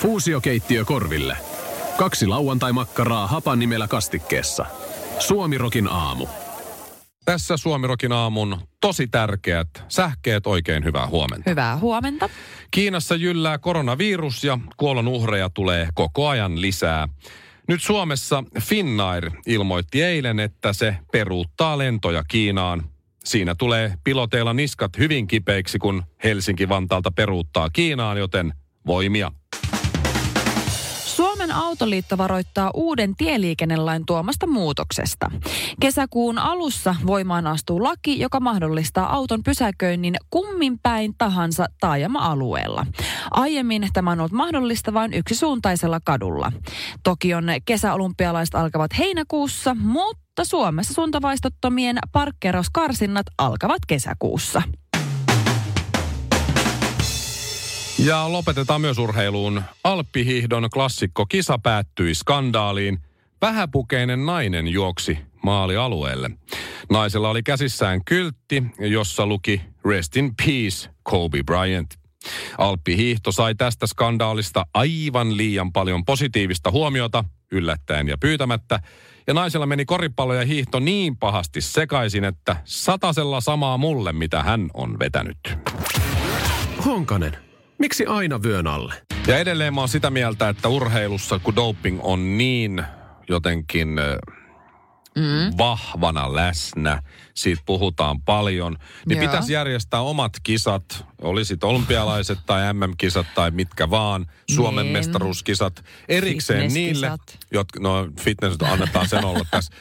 Fuusiokeittiö korville. Kaksi lauantai-makkaraa hapan nimellä kastikkeessa. Suomirokin aamu. Tässä Suomirokin aamun tosi tärkeät sähkeet oikein hyvää huomenta. Hyvää huomenta. Kiinassa jyllää koronavirus ja kuolon uhreja tulee koko ajan lisää. Nyt Suomessa Finnair ilmoitti eilen, että se peruuttaa lentoja Kiinaan. Siinä tulee piloteilla niskat hyvin kipeiksi, kun Helsinki-Vantaalta peruuttaa Kiinaan, joten voimia. Suomen autoliitto varoittaa uuden tieliikennelain tuomasta muutoksesta. Kesäkuun alussa voimaan astuu laki, joka mahdollistaa auton pysäköinnin kummin päin tahansa taajama-alueella. Aiemmin tämä on ollut mahdollista vain yksisuuntaisella kadulla. Tokion kesäolympialaiset alkavat heinäkuussa, mutta Suomessa suuntavaistottomien parkkeerauskarsinnat alkavat kesäkuussa. Ja lopetetaan myös urheiluun. Alppihiihdon klassikko kisa päättyi skandaaliin. Vähäpukeinen nainen juoksi maalialueelle. Naisella oli käsissään kyltti, jossa luki Rest in Peace, Kobe Bryant. Alppihiihto sai tästä skandaalista aivan liian paljon positiivista huomiota, yllättäen ja pyytämättä. Ja naisella meni koripallo ja hiihto niin pahasti sekaisin, että satasella samaa mulle, mitä hän on vetänyt. Honkanen, miksi aina vyön alle? Ja edelleen mä oon sitä mieltä, että urheilussa, kun doping on niin jotenkin mm. vahvana läsnä, siitä puhutaan paljon, niin Joo. pitäisi järjestää omat kisat, olisit olympialaiset tai MM-kisat tai mitkä vaan, Suomen Niin. mestaruuskisat, erikseen niille, jotka, no fitness annetaan sen olla tässä,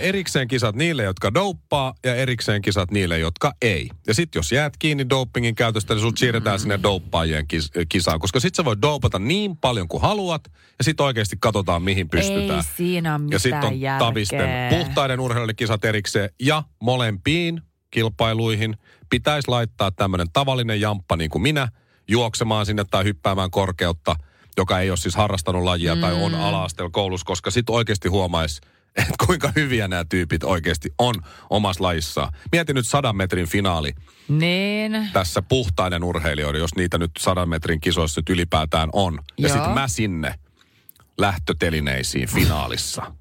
erikseen kisat niille, jotka douppaa ja erikseen kisat niille, jotka ei. Ja sitten jos jäät kiinni dopingin käytöstä, niin sut siirretään sinne douppaajien kis- kisaan, koska sitten sä voit dopata niin paljon kuin haluat ja sitten oikeasti katsotaan, mihin pystytään. Ei siinä Ja sitten on järkeä. tavisten puhtaiden urheilijoiden kisat erikseen ja molempiin kilpailuihin pitäisi laittaa tämmöinen tavallinen jamppa niin kuin minä juoksemaan sinne tai hyppäämään korkeutta, joka ei ole siis harrastanut lajia mm. tai on ala-asteella koulussa, koska sitten oikeasti huomaisi, että kuinka hyviä nämä tyypit oikeasti on omassa lajissaan. Mieti nyt sadan metrin finaali Niin. tässä puhtaiden urheilijoiden, jos niitä nyt sadan metrin kisoissa nyt ylipäätään on. Ja sitten mä sinne lähtötelineisiin finaalissa.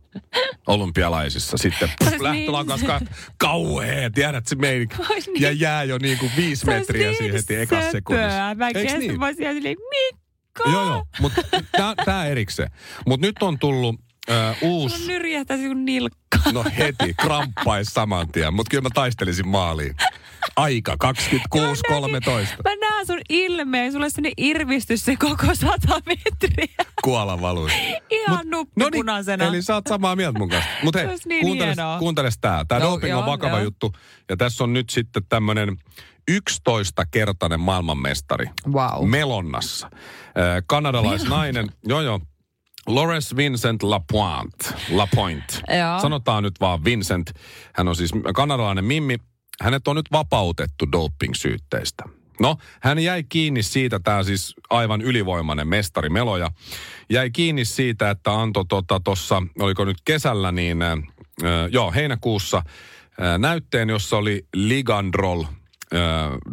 Olympialaisissa sitten Se olisi lähtölankas niin- ka- kauhea, tiedät se meininki. Niin- Ja jää jo niin kuin viisi metriä niin siihen heti ekassa söpöä. sekunnissa. Mä kestä, niin? mä silleen, Mikko! Joo, joo, mutta tää erikseen. Mutta nyt on tullut äh, Sulla uusi, nyrjähtää sinun nilkka. no heti, kramppais saman tien, mutta kyllä mä taistelisin maaliin. Aika 26-13. Mä näen sun ilmeen, sulla on sellainen irvistys se koko sata metriä. Kuola valui. Ihan nuppipunaisena. No niin, eli sä oot samaa mieltä mun kanssa. Mutta hei, niin kuunteles, hienoa. kuunteles tää. Tää No, doping on joo, vakava joo. juttu. Ja tässä on nyt sitten tämmönen 11-kertainen maailmanmestari. Wow. Melonnassa. Äh, kanadalaisnainen, joo joo. Lawrence Vincent Lapointe. Lapointe. Joo. Sanotaan nyt vaan Vincent. Hän on siis kanadalainen mimmi. Hänet on nyt vapautettu doping-syytteistä. No, hän jäi kiinni siitä, tämä siis aivan ylivoimainen mestari Meloja, jäi kiinni siitä, että antoi tuossa, tota, oliko nyt kesällä, niin äh, joo, heinäkuussa äh, näytteen, jossa oli Ligandrol, äh,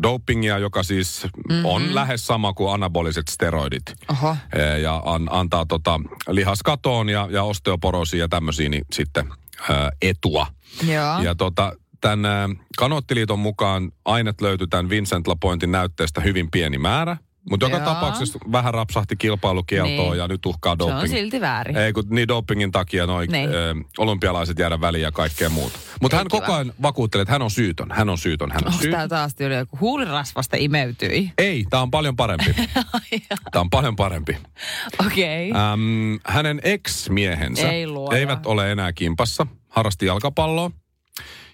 dopingia, joka siis mm-hmm. on lähes sama kuin anaboliset steroidit. Oho. Ee, ja an, antaa tota lihaskatoon ja, ja osteoporosiin ja tämmöisiin niin sitten ää, etua. Joo. Ja tota, tämän Kanottiliiton mukaan aineet löytyi tämän Vincent Lapointin näytteestä hyvin pieni määrä. Mutta joka Joo. tapauksessa vähän rapsahti kilpailukieltoon Niin. ja nyt uhkaa Se on doping. silti väärin. Ei, kun niin dopingin takia noi Niin. ö, olympialaiset jäädä väliin ja kaikkea muuta. Mutta hän koko ajan vakuuttelee, että hän on syytön, hän on syytön, hän on Onko syytön. tää taas tyyli joku huulirasvasta imeytyi? Ei, tämä on paljon parempi. tämä on paljon parempi. Okei. Okay. Äm, hänen ex-miehensä Ei eivät ole enää kimpassa, harrasti jalkapalloa.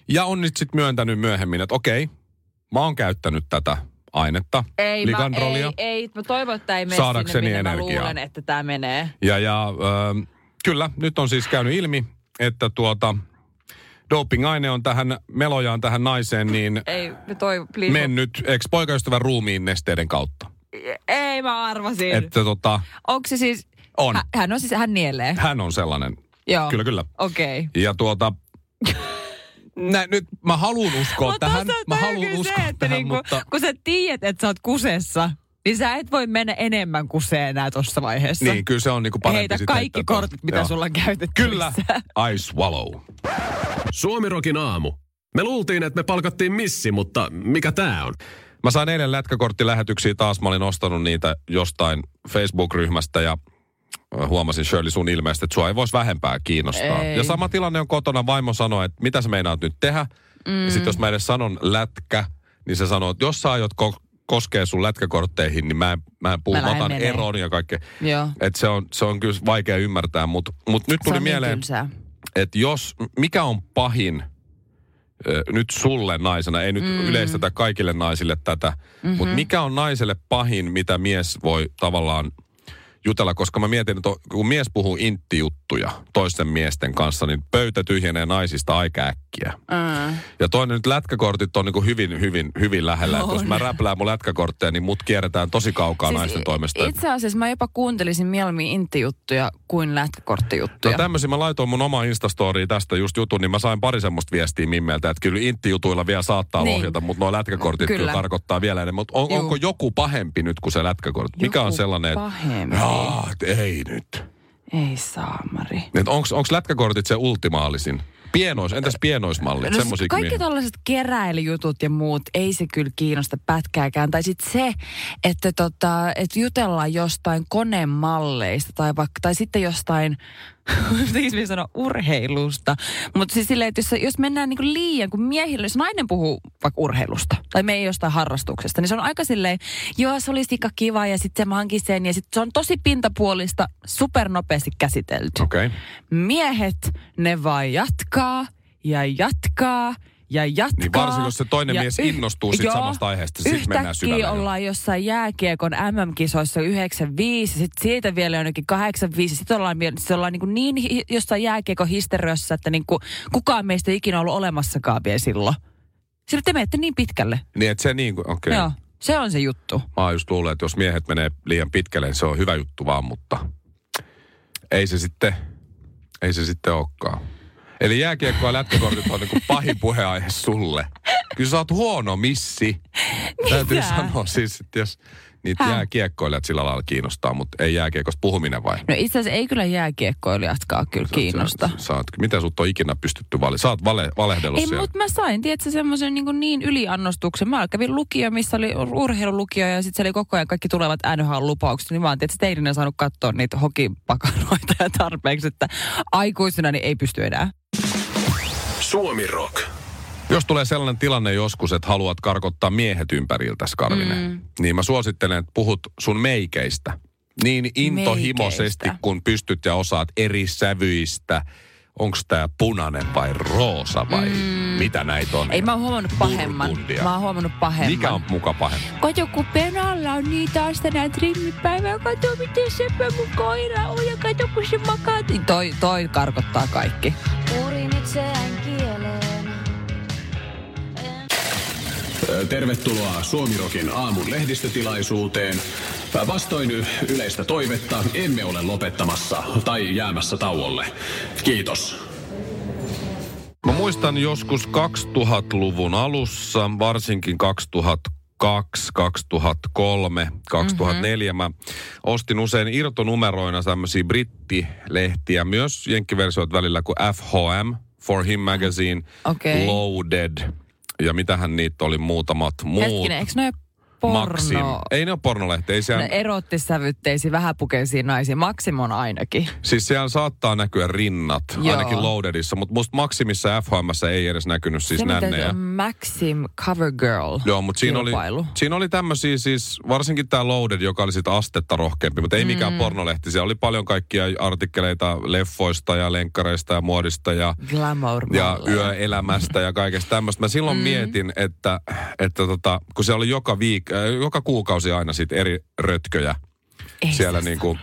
Ja on nyt sitten myöntänyt myöhemmin, että okei, mä oon käyttänyt tätä ainetta, Ei, ligandrolia. mä, ei, ei, mä toivon, että ei mene Saadakseni sinne, energiaa. mä luulen, että tämä menee. Ja, ja äh, kyllä, nyt on siis käynyt ilmi, että tuota, doping-aine on tähän melojaan tähän naiseen niin Ei, me toi, please. mennyt ex-poikaystävän ruumiin nesteiden kautta. Ei, mä arvasin. Että tota, Onko se siis... On. Hä- Hän on siis, hän nielee. hän on sellainen. Joo. Kyllä, kyllä. Okei. Okay. Ja tuota, nä, nyt mä haluan uskoa tähän. Mä haluan uskoa se, että tähän, niinku, mutta... kun sä tiedät, että sä oot kusessa, niin sä et voi mennä enemmän kuseen enää tuossa vaiheessa. Niin, kyllä se on niinku parempi Heitä sitten, kaikki että- kortit, mitä Joo. sulla on käytetty. Kyllä, I swallow. Suomirokin aamu. Me luultiin, että me palkattiin missi, mutta mikä tää on? Mä sain eilen lätkäkorttilähetyksiä taas. Mä olin ostanut niitä jostain Facebook-ryhmästä ja huomasin Shirley sun ilmeestä, että sua ei voisi vähempää kiinnostaa. Ei. Ja sama tilanne on kotona. Vaimo sanoi, että mitä sä meinaat nyt tehdä. Mm. Ja sitten jos mä edes sanon lätkä, niin se sanoo, että jos sä aiot ko- koskee sun lätkäkortteihin, niin mä en, mä en puhu, Mä mä otan menee. eron ja kaikkea. Että se on, se on kyllä vaikea ymmärtää, mutta mut nyt tuli niin mieleen, tylsää. että jos, mikä on pahin ö, nyt sulle naisena, ei nyt mm. yleistetä kaikille naisille tätä, mm-hmm. mutta mikä on naiselle pahin, mitä mies voi tavallaan jutella, koska mä mietin, että kun mies puhuu inttijuttuja toisten miesten kanssa, niin pöytä tyhjenee naisista aika äkkiä. Mm. Ja toinen nyt lätkäkortit on niin kuin hyvin, hyvin, hyvin lähellä. Että jos mä räplään mun lätkäkortteja, niin mut kierretään tosi kaukaa siis naisten toimesta. Itse asiassa mä jopa kuuntelisin mieluummin inttijuttuja kuin lätkäkorttijuttuja. No tämmöisiä mä laitoin mun oma Instastoriin tästä just jutun, niin mä sain pari semmoista viestiä Mimmeltä, että kyllä intti-jutuilla vielä saattaa Niin. ohjata, mutta nuo lätkäkortit kyllä. Kyllä. karkottaa vielä enemmän. Mutta on, Juu. onko joku pahempi nyt kuin se lätkäkortti? Mikä on sellainen, että pahempi. Jaa, et ei nyt. Ei saamari. Onko lätkäkortit se ultimaalisin? Pienois, entäs pienoismallit? No, kaikki tällaiset keräilyjutut ja muut, ei se kyllä kiinnosta pätkääkään. Tai sitten se, että, tota, että jutellaan jostain konemalleista tai, vaikka, tai sitten jostain, tekisi mieli sanoa urheilusta. Mutta siis silleen, että jos, jos mennään niinku liian, kun miehillä, jos nainen puhuu vaikka urheilusta tai me ei jostain harrastuksesta, niin se on aika silleen, joo se olisi aika kiva ja sitten se hankin sen ja sitten se on tosi pintapuolista, supernopeasti käsitelty. Okay. miehet, ne vaan jatkaa ja jatkaa ja jatkaa. Niin varsinkin, jos se toinen Ja mies innostuu sit joo, samasta aiheesta, sit mennään syvälle ollaan jossain jääkiekon MM-kisoissa 95, sitten siitä vielä jonnekin 85, sitten ollaan, sit ollaan niin, niin hi- jossain jääkiekon hysteriassa, että niin kuin kukaan meistä ei ikinä ollut olemassakaan vielä silloin. Sillä te menette niin pitkälle. Niin, että se niin kuin, okei. Joo, Okay. se on se juttu. Mä oon just luullut, että jos miehet menee liian pitkälle, niin se on hyvä juttu vaan, mutta ei se sitten, ei se sitten olekaan. Eli jääkiekko ja lätkäkortit on niin pahin puheenaihe sulle. Kyllä sä oot huono missi. Täytyy sanoa siis, että jos niitä Häh? jääkiekkoilijat sillä lailla kiinnostaa, mutta ei jääkiekosta puhuminen vai? No itse asiassa ei kyllä jääkiekkoilijatkaan kyllä kiinnosta. Sä, sä oot, miten sut on ikinä pystytty vali? Sä oot vale, valehdellut Ei, siellä. mutta mä sain, tiedätkö, semmoisen niin, niin yliannostuksen. Mä kävin lukio, missä oli urheilulukio ja sitten se oli koko ajan kaikki tulevat NHL-lupaukset. Niin mä oon tietysti teidän saanut katsoa niitä hokipakaroita ja tarpeeksi, että aikuisena niin ei pysty enää. Suomi Rock. Jos tulee sellainen tilanne joskus, että haluat karkottaa miehet ympäriltä, Karvinen, mm. niin mä suosittelen, että puhut sun meikeistä. Niin intohimoisesti, Meikeistä. kun pystyt ja osaat eri sävyistä. Onko tämä punainen vai roosa vai mm. mitä näitä on? Ei mä oon huomannut pahemman. Burgundia. Mä oon huomannut pahemman. Mikä on muka pahempi? Kato, kun penalla on niin taas tänään trimmipäivä. Kato, miten sepä mun koira on ja kato, kun se makaa. Toi, toi karkottaa kaikki. Purin itseään Tervetuloa Suomirokin aamun lehdistötilaisuuteen. Vastoin yleistä toivetta emme ole lopettamassa tai jäämässä tauolle. Kiitos. Mä muistan joskus 2000-luvun alussa, varsinkin 2002, 2003, 2004. Mm-hmm. Mä ostin usein irtonumeroina tämmöisiä brittilehtiä, myös jenkkiversioita välillä kuin FHM, For Him Magazine, Okei. Loaded ja mitähän niitä oli muutamat muut. Hetkinen, eikö ne Maxim. porno... Ei ne ole pornolehti, ei siellä, Ne erottisävytteisiä, vähäpukeisiin naisiin. Maximon ainakin. siis siellä saattaa näkyä rinnat, Joo. ainakin Loadedissa, mutta musta Maximissa FHMssä ei edes näkynyt siis se, nännejä. se on Maxim Cover Girl Joo, mutta siinä oli, siinä oli tämmöisiä siis, varsinkin tämä Loaded, joka oli sitten astetta rohkeampi, mutta ei mikään Mm. pornolehti. Siellä oli paljon kaikkia artikkeleita leffoista ja lenkkareista ja muodista ja, Glamour ja yöelämästä ja kaikesta tämmöistä. Mä silloin mm. mietin, että, että tota, kun se oli joka viik äh, joka kuukausi aina sit eri rötköjä Ei siellä niinku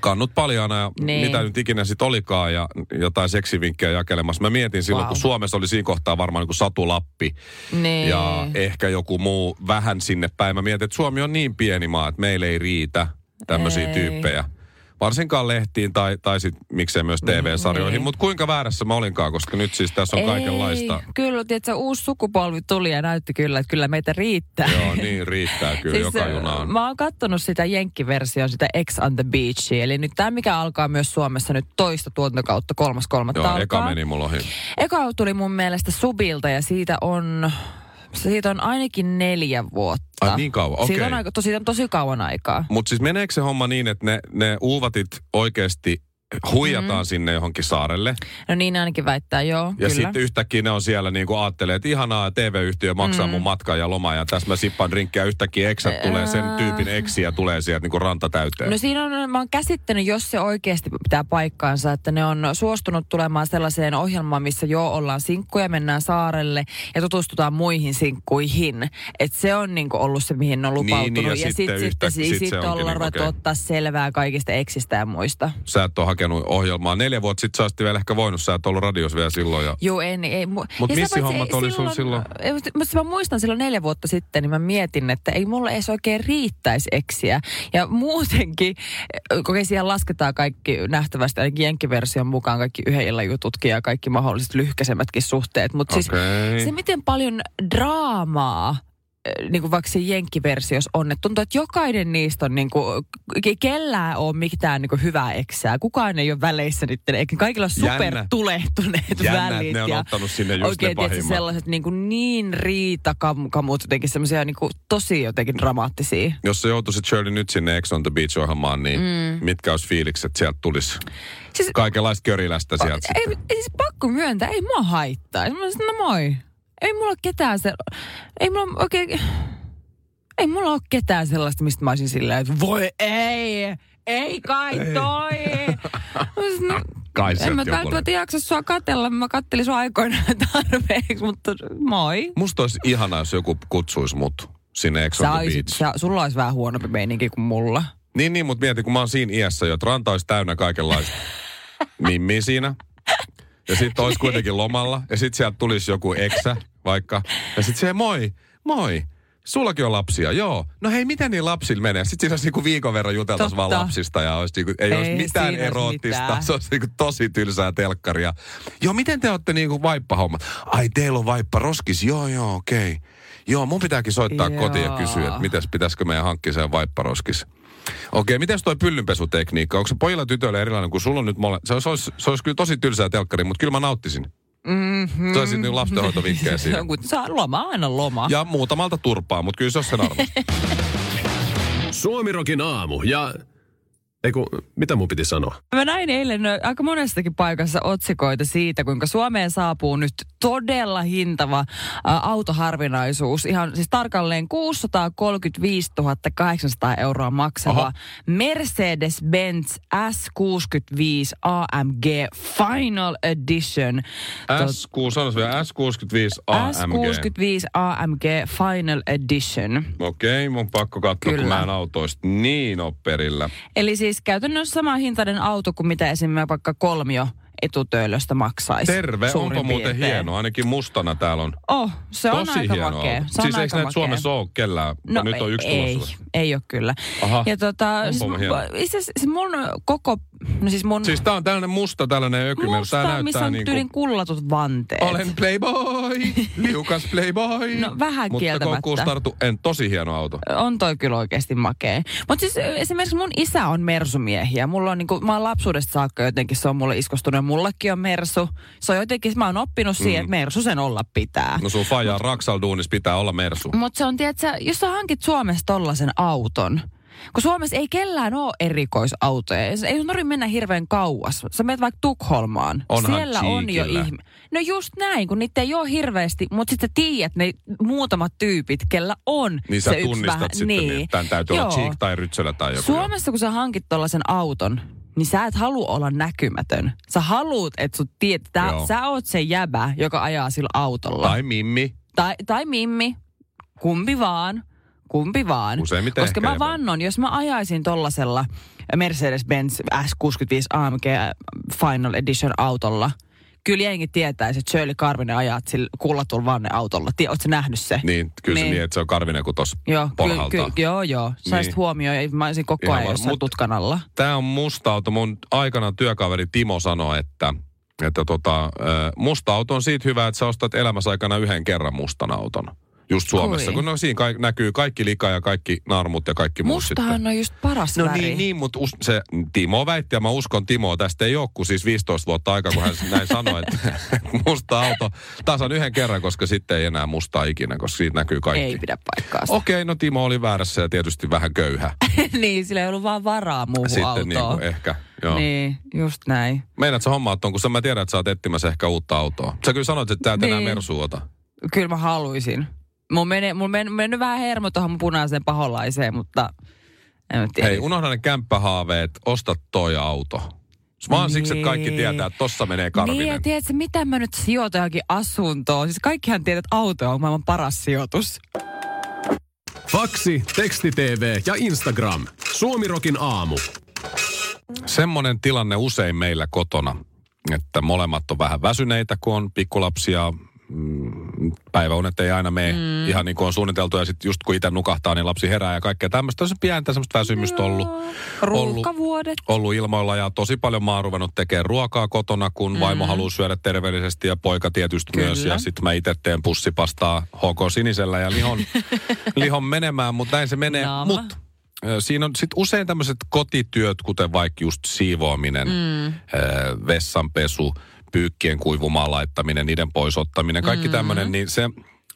kannut paljaana ja Niin. mitä nyt ikinä sitten olikaan ja jotain seksivinkkejä jakelemassa. Mä mietin silloin, Vau. kun Suomessa oli siinä kohtaa varmaan niin Satu Lappi Niin. ja ehkä joku muu vähän sinne päin. Mä mietin, että Suomi on niin pieni maa, että meillä ei riitä tämmöisiä tyyppejä. Varsinkaan lehtiin tai, tai sit, miksei myös TV-sarjoihin. Niin. Mutta kuinka väärässä mä olinkaan, koska nyt siis tässä on kaikenlaista. Ei, kyllä, tiedätkö, uusi sukupolvi tuli ja näytti kyllä, että kyllä meitä riittää. Joo, niin riittää kyllä siis, joka äh, juna on. Mä oon kattonut sitä jenkkiversioa, sitä X on the Beachia. Eli nyt tämä, mikä alkaa myös Suomessa nyt toista tuotantokautta, kolmas kolmatta Joo, alkaa. eka meni mulla ohi. Eka tuli mun mielestä Subilta ja siitä on, siitä on ainakin neljä vuotta. Ai niin kauan, Siitä on, okei. aika, to, siitä on tosi kauan aikaa. Mutta siis meneekö se homma niin, että ne, ne uuvatit oikeasti huijataan mm. sinne johonkin saarelle. No niin ainakin väittää, joo, Ja sitten yhtäkkiä ne on siellä niin kuin ajattelee, että ihanaa, TV-yhtiö maksaa mm. mun matkan ja lomaa ja tässä mä sippaan drinkkiä. Yhtäkkiä eksät tulee, sen tyypin eksiä tulee sieltä niin kuin ranta täyteen. No siinä on, mä oon käsittänyt, jos se oikeasti pitää paikkaansa, että ne on suostunut tulemaan sellaiseen ohjelmaan, missä jo ollaan sinkkuja, mennään saarelle ja tutustutaan muihin sinkkuihin. Että se on niinku ollut se, mihin ne on Niin, lupautunut. niin, ja ja sitten sitten sit, yhtäkkiä sit, sit sit, se onkin ollaan okei. ottaa selvää kaikista eksistä ja muista. Sä et ole hakenut ohjelmaa. Neljä vuotta sitten sä olisit vielä ehkä voinut, sä et ollut radios vielä silloin. Ja... Joo, ei, ei. mu- Mut ja sitä missihommat paitsi oli silloin? Ei, Mutta mutta mä muistan silloin neljä vuotta sitten, niin mä mietin, että ei mulle edes oikein riittäisi eksiä. Ja muutenkin, okei siellä lasketaan kaikki nähtävästi, ainakin jenkkiversion mukaan kaikki yhden illan jututkin ja kaikki mahdolliset lyhkäisemmätkin suhteet. Mutta siis Okei. se, miten paljon draamaa eh, niin kuin vaikka se jenkkiversiossa on, että tuntuu, että jokainen niistä on niin kuin, ke- kellään on mitään niin kuin hyvää eksää. Kukaan ei ole väleissä niiden, eikä kaikilla Jännä. supertulehtuneet Jännä, välit. ne on ja ottanut sinne just oikein ne tietysti sellaiset niin, kuin niin riitakamut, jotenkin semmoisia niin kuin tosi jotenkin dramaattisia. Jos sä joutuisit Shirley nyt sinne Ex on the Beach-ohjelmaan, niin mm. mitkä olisi fiilikset, että sieltä tulisi Siis, kaikenlaista körilästä sieltä ei, ei, siis pakko myöntää, ei mua haittaa. Mä sanoin, no moi. Ei mulla ole ketään se... Ei mulla oikein... Ei mulla ole ketään sellaista, mistä mä olisin silleen, että voi ei, ei kai toi. Sanoin, no, Kai en mä välttämättä jaksa sua katella, mä kattelin sua aikoinaan tarpeeksi, mutta moi. Musta olisi ihanaa, jos joku kutsuisi mut sinne Ex on Beach. sä, sulla olisi vähän huonompi meininki kuin mulla. Niin, niin, mutta mieti, kun mä oon siinä iässä jo, että ranta olisi täynnä kaikenlaista mimmiä siinä. Ja sitten olisi kuitenkin lomalla. Ja sitten sieltä tulisi joku eksä vaikka. Ja sitten se, moi, moi. Sullakin on lapsia, joo. No hei, miten niin lapsilla menee? Sitten siinä olisi niinku viikon verran juteltaisiin vaan lapsista ja olisi niinku, ei, Ei olisi mitään eroottista. mitään. Se olisi niinku tosi tylsää telkkaria. Joo, miten te olette niinku vaippahomma? Ai, teillä on vaippa roskis? Joo, joo, okei. Joo, mun pitääkin soittaa Joo. kotiin ja kysyä, että mitäs, pitäisikö meidän hankkia sen vaipparoskis. Okei, miten toi pyllynpesutekniikka? Onko se pojilla tytöillä erilainen kuin sulla on nyt mole... Se, olisi- se, olisi, se olisi kyllä tosi tylsää telkkari, mutta kyllä mä nauttisin. Mm-hmm. Se olisi niin lastenhoitovinkkejä Se siinä. kun saa loma, aina loma. Ja muutamalta turpaa, mutta kyllä se on sen arvosta. Suomirokin aamu ja... Eiku, mitä mun piti sanoa? Mä näin eilen aika monestakin paikassa otsikoita siitä, kuinka Suomeen saapuu nyt todella hintava ä, autoharvinaisuus. Ihan siis tarkalleen 635 800 euroa maksava Oho. Mercedes-Benz S65 AMG Final Edition. S6, sanois vielä S65 AMG. S65 AMG Final Edition. Okei, mun pakko katsoa, kun Kyllä. mä en autoista niin ole perillä. Eli siis käytännössä sama hintainen auto kuin mitä esimerkiksi vaikka kolmio etutöölöstä maksaisi. Terve, onpa muuten piirtein. hieno. Ainakin mustana täällä on. Oh, se on Tosi aika hieno makea. auto. Se on siis eikö aika näitä makea. Suomessa ole kellään? No Nyt on yksi ei, tulossa. ei ole kyllä. Aha, Ja tota, siis, itse asiassa siis mun koko, no siis mun Siis tää on tällainen musta tällainen ökymel. musta, Tää missä on niinku... tyylin kullatut vanteet. Olen playboy, liukas playboy. No, vähän Mutta kieltämättä. tartu, en tosi hieno auto. On toi kyllä oikeasti makea. Mutta siis esimerkiksi mun isä on mersumiehiä. Mulla on niinku, mä oon lapsuudesta saakka jotenkin se on mulle iskostunut. Ja mullakin on mersu. Se on jotenkin, mä oon oppinut siihen, että mersu sen olla pitää. No sun faija Raksal-duunis pitää olla mersu. Mutta se on, tiedätkö, jos sä hankit Suomesta tollasen auton, kun Suomessa ei kellään ole erikoisautoja. Ei sun tarvitse mennä hirveän kauas. Sä menet vaikka Tukholmaan. Onhan Siellä on jo Cheekillä. ihme. No just näin, kun niitä ei ole hirveästi, mutta sitten sä tiedät ne muutamat tyypit, kellä on Niin sä se yksi tunnistat vähän. sitten, niin. niin. tämän täytyy olla Joo. cheek tai rytsölä tai joku. Suomessa kun sä hankit tollasen auton, niin sä et halua olla näkymätön. Sä haluut, että sut tietää, sä oot se jäbä, joka ajaa sillä autolla. Tai mimmi. Tai, tai Mimmi, kumpi vaan, kumpi vaan. Useimmiten Koska mä vannon, jos mä ajaisin tollasella Mercedes-Benz S65 AMG Final Edition autolla, kyllä jengi tietäisi, että Shirley Karvinen ajaa sillä kullatulla vanne autolla. Oletko nähnyt se? Niin, kyllä se Niin. niin, että se on Karvinen kuin tuossa Joo, ky- ky- joo, joo. Saisit Niin. huomioon, ja mä olisin koko ajan jossain tutkan alla. Tämä on musta auto. Mun aikanaan työkaveri Timo sanoi, että, että tota, musta auto on siitä hyvä, että sä ostat elämässä aikana yhden kerran mustan auton. Just Suomessa, Oi. kun no, siinä ka- näkyy kaikki lika ja kaikki narmut ja kaikki muu sitten. Mustahan on just paras No väri. niin, niin mutta us, se Timo väitti, ja mä uskon Timoa, tästä ei ole kuin siis 15 vuotta aikaa, kun hän näin sanoi, että musta auto tasan yhden kerran, koska sitten ei enää mustaa ikinä, koska siitä näkyy kaikki. Ei pidä paikkaansa. Okei, no Timo oli väärässä ja tietysti vähän köyhä. niin, sillä ei ollut vaan varaa muuhun Sitten autoon. niin kuin ehkä, joo. Niin, just näin. Meinaat sä hommaat on, kun sä mä tiedän, että sä oot etsimässä ehkä uutta autoa. Sä kyllä sanoit, että sä et enää Niin. Mersu ota. Kyllä mä haluaisin. Mulla menee, mulla menee, menee vähän hermo tuohon mun punaiseen paholaiseen, mutta en mä tiedä. Hei, unohda ne kämppähaaveet, osta toi auto. Vaan siksi, että kaikki Niin. tietää, että tossa menee Niin, Karvinen. ja tiedätkö, mitä mä nyt sijoitan johonkin asuntoon? Siis kaikkihan tietää, että auto on maailman paras sijoitus. Faksi, teksti-TV ja Instagram. Suomirokin aamu. Semmoinen tilanne usein meillä kotona, että molemmat on vähän väsyneitä, kun on pikkulapsia. Mm, Päiväunet ei aina mene mm. ihan niin kuin on suunniteltu ja sitten just kun itse nukahtaa, niin lapsi herää ja kaikkea tämmöistä. On se pientä semmoista väsymystä ollut. Ruuhkavuodet. ollut ilmoilla ja tosi paljon mä oon ruvennut tekemään ruokaa kotona, kun mm. vaimo haluaa syödä terveellisesti ja poika tietysti Kyllä. myös. Ja sitten mä itse teen pussipastaa HK Sinisellä ja lihon, lihon menemään, mutta näin se menee. Mutta siinä on sitten usein tämmöiset kotityöt, kuten vaikka just siivoaminen, mm. vessanpesu, pyykkien kuivumaan laittaminen, niiden pois ottaminen, kaikki mm. tämmöinen, niin se,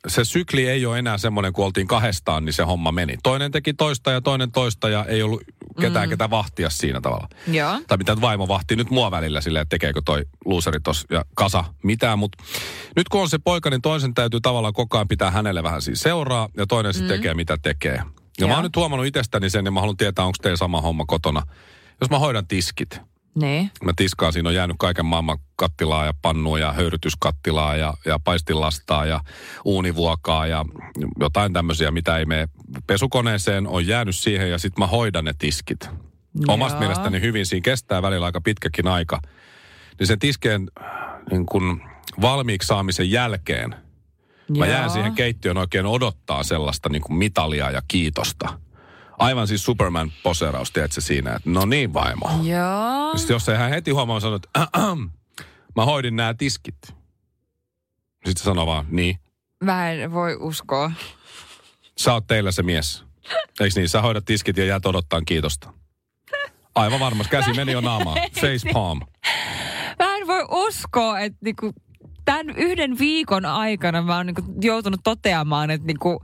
se sykli ei ole enää semmoinen, kun oltiin kahdestaan, niin se homma meni. Toinen teki toista ja toinen toista ja ei ollut ketään, mm. ketä vahtia siinä tavalla. Joo. Tai mitä vaimo vahtii nyt mua välillä silleen, että tekeekö toi luuseri tos ja kasa mitään. Mutta nyt kun on se poika, niin toisen täytyy tavallaan koko ajan pitää hänelle vähän siinä seuraa ja toinen sitten tekee mitä tekee. Ja Joo. mä oon nyt huomannut itsestäni sen ja mä haluan tietää, onko teillä sama homma kotona. Jos mä hoidan tiskit, Niin. mä tiskaan, siinä on jäänyt kaiken maailman kattilaa ja pannua ja höyrytyskattilaa ja, ja paistilastaa ja uunivuokaa ja jotain tämmöisiä, mitä ei mene pesukoneeseen, on jäänyt siihen ja sitten mä hoidan ne tiskit. Omasta Joo. mielestäni hyvin, siinä kestää välillä aika pitkäkin aika. Niin sen tiskeen niin kun valmiiksi saamisen jälkeen, mä jään siihen keittiön oikein odottaa sellaista niin kuin mitalia ja kiitosta. Aivan siis Superman-poseraus, tiedätkö siinä, että no niin vaimo. Joo. Sitten jos ei hän heti huomaa, sanoo, että "Ahem, mä hoidin nämä tiskit. Sitten sanoo vaan, niin, Mä en voi uskoa. sä oot teillä se mies. Eiks niin, sä hoidat tiskit ja jäät odottaa kiitosta. Aivan varmasti, käsi meni jo naamaan. Face palm. Mä en voi uskoa, että niinku, tämän yhden viikon aikana mä oon niinku joutunut toteamaan, että niinku,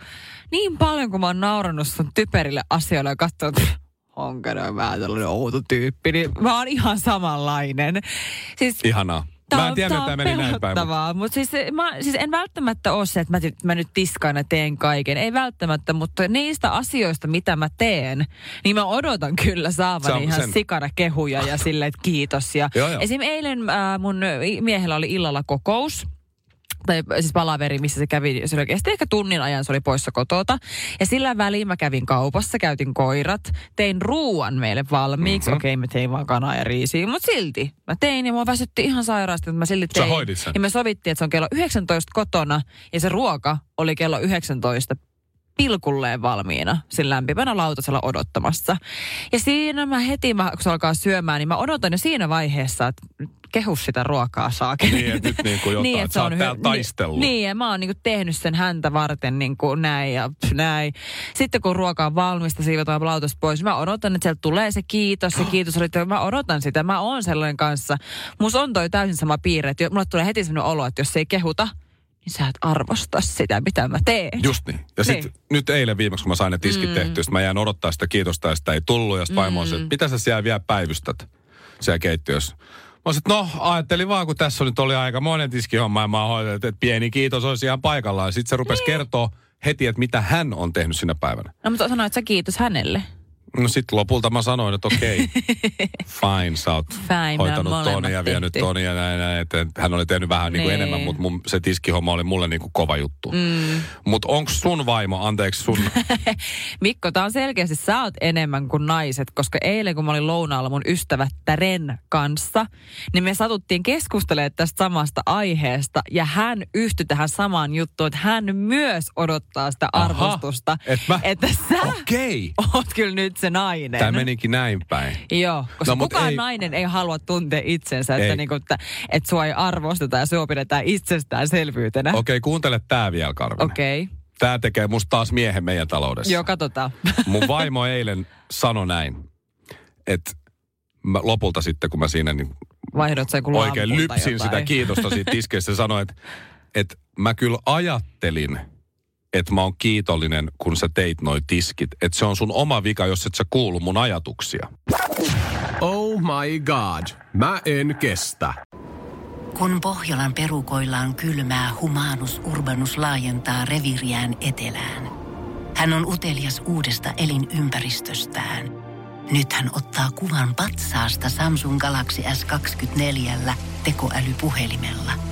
niin paljon kuin mä oon naurannut sun typerille asioille ja katsonut, onko ne vähän tällainen outo tyyppi, niin mä oon ihan samanlainen. Siis Ihanaa. Mä en tiedä, mitä meni näin päin. mutta- siis, mä, siis en välttämättä ole se, että mä, mä nyt tiskaan ja teen kaiken. Ei välttämättä, mutta niistä asioista, mitä mä teen, niin mä odotan kyllä saavani on ihan sen- sikana kehuja ja silleen, että kiitos. Ja Joo, joo. esim. eilen äh, mun miehellä oli illalla kokous tai siis palaveri, missä se kävi, se oli kesti ehkä tunnin ajan, se oli poissa kotota. Ja sillä väliin mä kävin kaupassa, käytin koirat, tein ruuan meille valmiiksi. Mhm. Okei, mä tein vaan kanaa ja riisiä, mutta silti. Mä tein ja mua väsytti ihan sairaasti, mutta mä silti Sä tein. hoidit sen? Ja me sovittiin, että se on kello 19 kotona ja se ruoka oli kello 19 pilkulleen valmiina sen lämpimänä lautasella odottamassa. Ja siinä mä heti, mä, kun se alkaa syömään, niin mä odotan jo siinä vaiheessa, että nyt kehu sitä ruokaa saa. Niin, että nyt niin kuin jotain, että sä oot hy- täällä taistellut. Niin, niin, ja mä oon niin kuin tehnyt sen häntä varten niin kuin näin ja pff, näin. Sitten kun ruoka on valmista, siivotaan lautasta pois, mä odotan, että sieltä tulee se kiitos, se kiitos oli, mä odotan sitä. Mä oon sellainen kanssa. Musta on toi täysin sama piirre, että mulle tulee heti sellainen olo, että jos ei kehuta, niin sä et arvosta sitä, mitä mä teen. Just niin. Ja sitten Niin. nyt eilen viimeksi, kun mä sain ne tiskit mm. tehtyä, mä jään odottaa sitä kiitosta ja sitä ei tullut. Ja sitten vaimo on se, että mitä sä siellä vielä päivystät siellä keittiössä. Mä olisin, no, ajattelin vaan, kun tässä nyt oli aika monen tiskihomma ja mä hoitanut, että pieni kiitos olisi ihan paikallaan. Sitten se rupesi kertoa heti, että mitä hän on tehnyt sinä päivänä. No mutta sanoit, että sä kiitos hänelle. No sit lopulta mä sanoin, että okei, fine, sä oot Fine, hoitanut me ton molemmat ja vienyt tehty. ton ja näin, näin. Että hän oli tehnyt vähän niin kuin enemmän, mutta mun, se tiskihomma oli mulle niin kuin kova juttu. Mm. Mutta onko sun vaimo, anteeksi sun, Mikko, tää on selkeästi, sä oot enemmän kuin naiset, koska eilen kun mä olin lounaalla mun ystävättären kanssa, niin me satuttiin keskustelemaan tästä samasta aiheesta ja hän yhtyi tähän samaan juttuun, että hän myös odottaa sitä Aha, arvostusta, et mä- että sä okei, oot kyllä nyt se nainen. tämä menikin näin päin. Joo, koska No, kukaan ei- nainen ei halua tuntea itsensä, että, Ei. niinku, että, että sua ei arvosteta ja sua pidetään itsestäänselvyytenä. Okei, kuuntele tää vielä, Karvinen. Okei, okay. Tää tekee musta taas miehen meidän taloudessa. joo katsotaan. Mun vaimo eilen sanoi näin, että mä lopulta sitten, kun mä siinä niin Vaihdot sen oikein lypsin jotain. sitä kiitosta siitä tiskeistä, sanoi, että, että mä kyllä ajattelin, että mä oon kiitollinen, kun sä teit noi tiskit. Että se on sun oma vika, jos et sä kuulu mun ajatuksia. Oh my god, mä en kestä. Kun Pohjolan perukoillaan kylmää, humanus urbanus laajentaa reviriään etelään. Hän on utelias uudesta elinympäristöstään. Nyt hän ottaa kuvan patsaasta Samsung Galaxy S24 tekoälypuhelimella.